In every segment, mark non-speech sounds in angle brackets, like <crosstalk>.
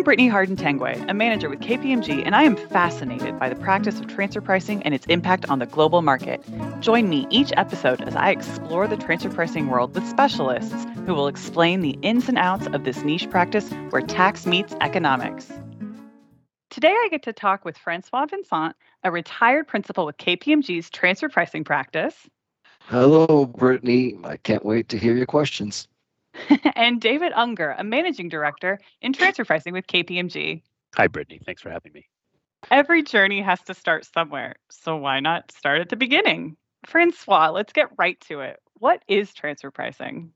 I'm Brittany Harden Tangway, a manager with KPMG, and I am fascinated by the practice of transfer pricing and its impact on the global market. Join me each episode as I explore the transfer pricing world with specialists who will explain the ins and outs of this niche practice where tax meets economics. Today, I get to talk with Francois Vincent, a retired principal with KPMG's transfer pricing practice. Hello, Brittany. I can't wait to hear your questions. <laughs> and David Unger, a managing director in transfer pricing with KPMG. Hi, Brittany. Thanks for having me. Every journey has to start somewhere. So why not start at the beginning? Francois, let's get right to it. What is transfer pricing?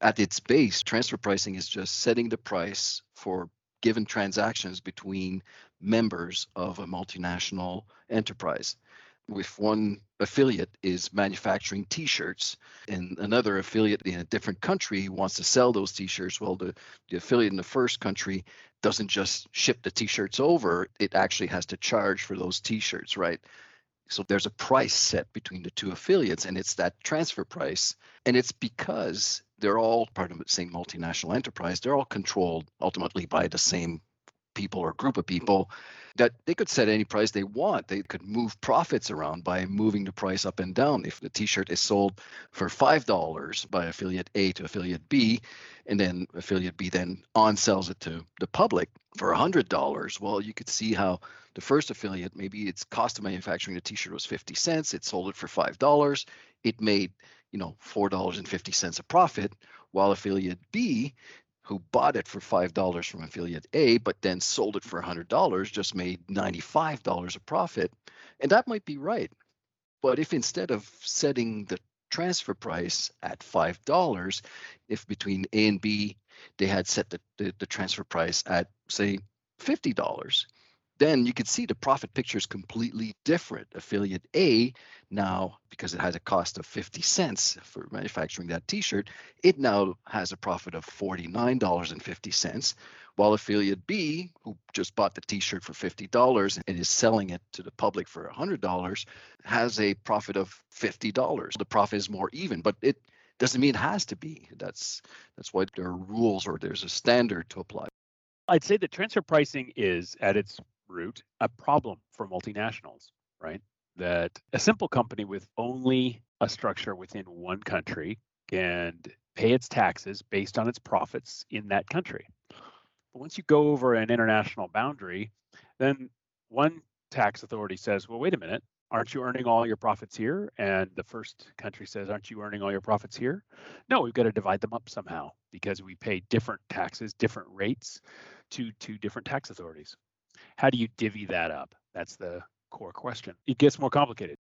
At its base, transfer pricing is just setting the price for given transactions between members of a multinational enterprise if one affiliate is manufacturing t-shirts and another affiliate in a different country wants to sell those t-shirts. Well the, the affiliate in the first country doesn't just ship the t-shirts over it actually has to charge for those t-shirts right? So there's a price set between the two affiliates and it's that transfer price and it's because they're all part of the same multinational enterprise. They're all controlled ultimately by the same people or group of people that they could set any price they want. They could move profits around by moving the price up and down. If the t-shirt is sold for $5 by affiliate A to affiliate B, and then affiliate B then on sells it to the public for $100, well, you could see how the first affiliate, maybe its cost of manufacturing the t-shirt was 50 cents. It sold it for $5. It made, you know, $4.50 a profit, while affiliate B who bought it for $5 from affiliate A, but then sold it for $100, just made $95 a profit. And that might be right. But if instead of setting the transfer price at $5, if between A and B, they had set the, the, the transfer price at, say, $50, then you can see the profit picture is completely different. Affiliate A now, because it has a cost of 50 cents for manufacturing that t-shirt, it now has a profit of $49.50, while affiliate B, who just bought the t-shirt for $50 and is selling it to the public for $100, has a profit of $50. The profit is more even, but it doesn't mean it has to be. That's that's why there are rules or there's a standard to apply. I'd say that transfer pricing is at its root a problem for multinationals, right? That a simple company with only a structure within one country can pay its taxes based on its profits in that country. But once you go over an international boundary, then one tax authority says, well, wait a minute, aren't you earning all your profits here? And the first country says, aren't you earning all your profits here? No, we've got to divide them up somehow because we pay different taxes, different rates to to different tax authorities. How do you divvy that up? That's the core question. It gets more complicated.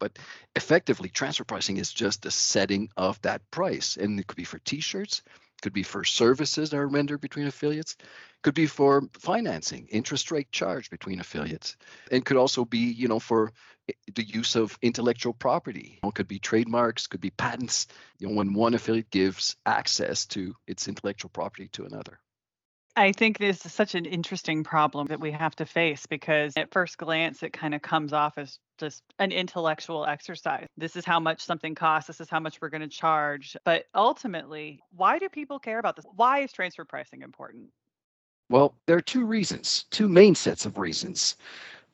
But effectively, transfer pricing is just the setting of that price. And it could be for t shirts, could be for services that are rendered between affiliates, could be for financing, interest rate charge between affiliates, and could also be, you know, for eh, the use of intellectual property. It could be trademarks, could be patents, you know, when one affiliate gives access to its intellectual property to another. I think this is such an interesting problem that we have to face because at first glance, it kind of comes off as just an intellectual exercise. This is how much something costs. This is how much we're going to charge. But ultimately, why do people care about this? Why is transfer pricing important? Well, there are two reasons, two main sets of reasons.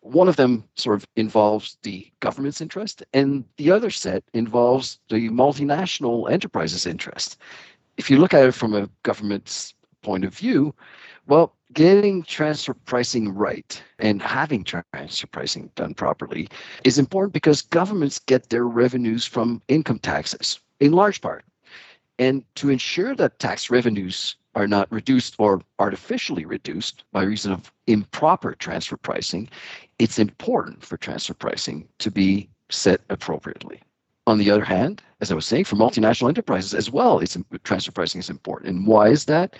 One of them sort of involves the government's interest, and the other set involves the multinational enterprise's interest. If you look at it from a government's point of view, well, getting transfer pricing right and having transfer pricing done properly is important because governments get their revenues from income taxes in large part. And to ensure that tax revenues are not reduced or artificially reduced by reason of improper transfer pricing, it's important for transfer pricing to be set appropriately. On the other hand, as I was saying, for multinational enterprises as well, it's transfer pricing is important. And why is that?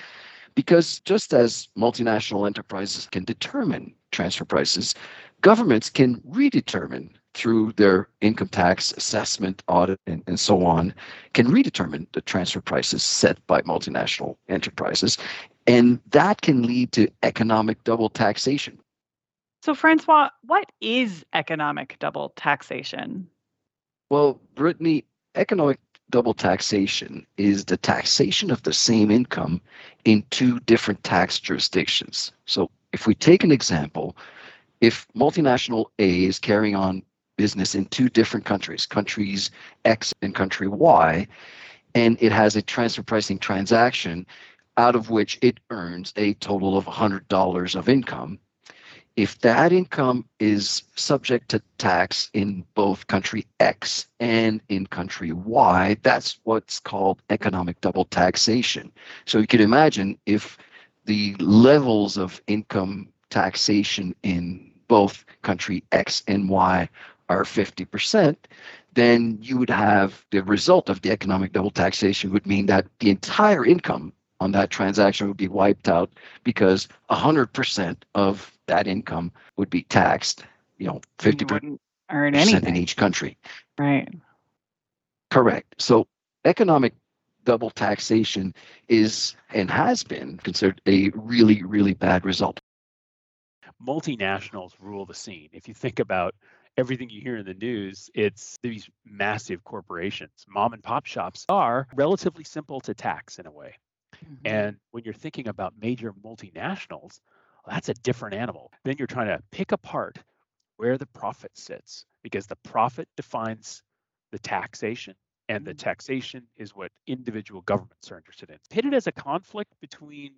Because just as multinational enterprises can determine transfer prices, governments can redetermine through their income tax assessment, audit, and, and so on, can redetermine the transfer prices set by multinational enterprises. And that can lead to economic double taxation. So, Francois, what is economic double taxation? Well, Brittany, economic double taxation is the taxation of the same income in two different tax jurisdictions. So if we take an example, if multinational A is carrying on business in two different countries, countries X and country Y, and it has a transfer pricing transaction out of which it earns a total of $100 of income. If that income is subject to tax in both country X and in country Y, that's what's called economic double taxation. So you can imagine if the levels of income taxation in both country X and Y are 50%, then you would have the result of the economic double taxation would mean that the entire income on that transaction would be wiped out because 100% of that income would be taxed, you know, 50% earn anything in each country. Right. Correct. So economic double taxation is and has been considered a really, really bad result. Multinationals rule the scene. If you think about everything you hear in the news, it's these massive corporations. Mom and pop shops are relatively simple to tax in a way. Mm-hmm. And when you're thinking about major multinationals, well, that's a different animal. Then you're trying to pick apart where the profit sits because the profit defines the taxation and the mm-hmm. taxation is what individual governments are interested in. Pitted as a conflict between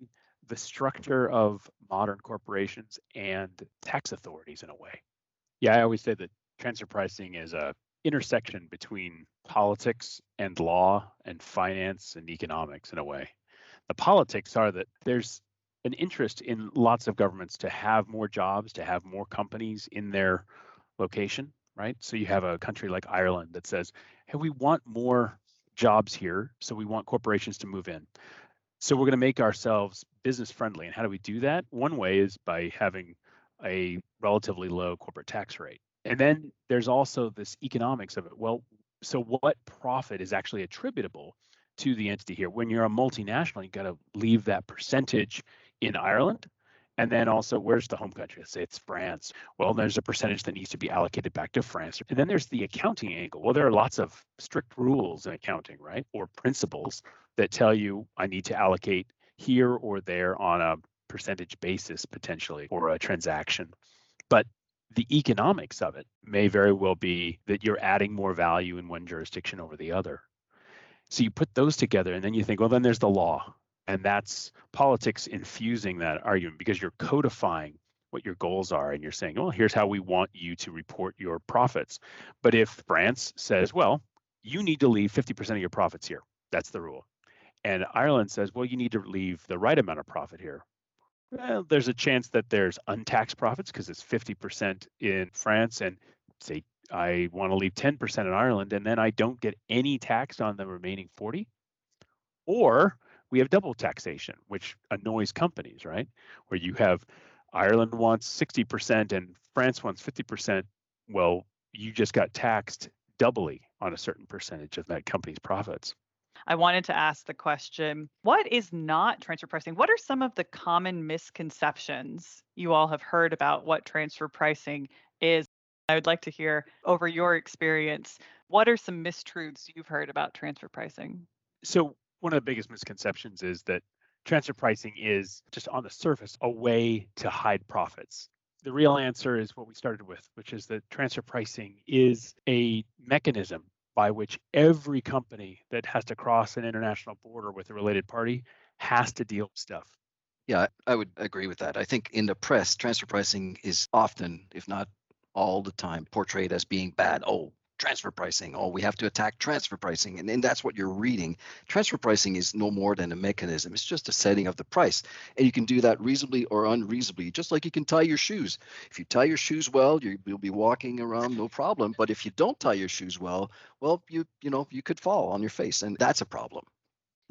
the structure of modern corporations and tax authorities in a way. Yeah, I always say that transfer pricing is a intersection between politics and law and finance and economics in a way. The politics are that there's an interest in lots of governments to have more jobs, to have more companies in their location, right? So you have a country like Ireland that says, hey, we want more jobs here, so we want corporations to move in. So we're going to make ourselves business friendly. And how do we do that? One way is by having a relatively low corporate tax rate. And then there's also this economics of it. Well, so what profit is actually attributable to the entity here? When you're a multinational, you've got to leave that percentage in Ireland. And then also, where's the home country? Let's say it's France. Well, there's a percentage that needs to be allocated back to France. And then there's the accounting angle. Well, there are lots of strict rules in accounting, right? Or principles that tell you I need to allocate here or there on a percentage basis potentially or a transaction. But the economics of it may very well be that you're adding more value in one jurisdiction over the other. So you put those together and then you think, well, then there's the law. And that's politics infusing that argument because you're codifying what your goals are and you're saying, well, here's how we want you to report your profits. But if France says, well, you need to leave 50% of your profits here, that's the rule. And Ireland says, well, you need to leave the right amount of profit here well, there's a chance that there's untaxed profits because it's 50% in France and say I want to leave 10% in Ireland and then I don't get any tax on the remaining 40. Or we have double taxation, which annoys companies, right? Where you have Ireland wants 60% and France wants 50%. Well, you just got taxed doubly on a certain percentage of that company's profits. I wanted to ask the question what is not transfer pricing? What are some of the common misconceptions you all have heard about what transfer pricing is? I would like to hear over your experience. What are some mistruths you've heard about transfer pricing? So, one of the biggest misconceptions is that transfer pricing is just on the surface a way to hide profits. The real answer is what we started with, which is that transfer pricing is a mechanism by which every company that has to cross an international border with a related party has to deal with stuff. Yeah, I would agree with that. I think in the press, transfer pricing is often, if not all the time, portrayed as being bad. Oh, transfer pricing. Oh, we have to attack transfer pricing. And, and that's what you're reading. Transfer pricing is no more than a mechanism, it's just a setting of the price. And you can do that reasonably or unreasonably, just like you can tie your shoes. If you tie your shoes well, you, will be walking around no problem. But if you don't tie your shoes well, well, you you know, you could fall on your face, and that's a problem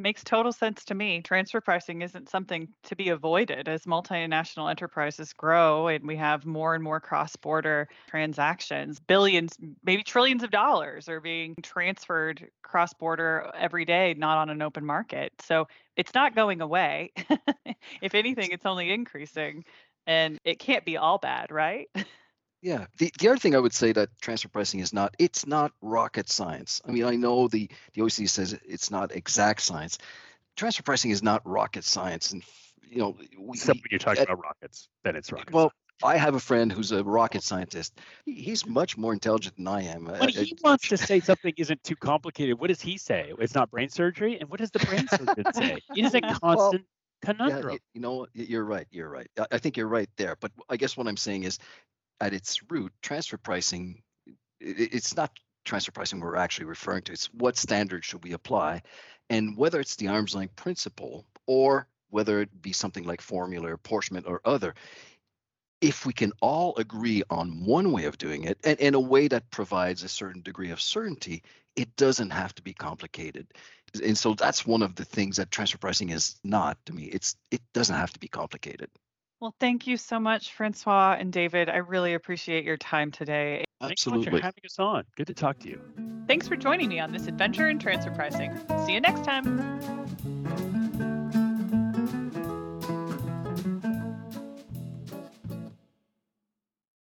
makes total sense to me. Transfer pricing isn't something to be avoided as multinational enterprises grow and we have more and more cross border transactions. Billions, maybe trillions of dollars are being transferred cross border every day, not on an open market. So it's not going away. <laughs> if anything, it's only increasing and it can't be all bad, right? <laughs> Yeah. The, the other thing I would say that transfer pricing is not, it's not rocket science. I mean, I know the, the OECD says it's not exact science. Transfer pricing is not rocket science. And, you know, we, Except when you're talking at, about rockets, then it's rocket Well, science. I have a friend who's a rocket scientist. He's much more intelligent than I am. When uh, he uh, wants to say something isn't too complicated, what does he say? It's not brain surgery? And what does the brain surgeon say? It is a <laughs> constant well, conundrum. Yeah, you know, you're right. You're right. I think you're right there. But I guess what I'm saying is at its root, transfer pricing, it's not transfer pricing we're actually referring to. It's what standard should we apply, and whether it's the arm's length principle or whether it be something like formula, apportionment, or other. If we can all agree on one way of doing it and in a way that provides a certain degree of certainty, it doesn't have to be complicated. And so that's one of the things that transfer pricing is not to me. It's it doesn't have to be complicated. Well, thank you so much, Francois and David. I really appreciate your time today. Thanks so much for having us on. Good to talk to you. Thanks for joining me on this adventure in transfer pricing. See you next time.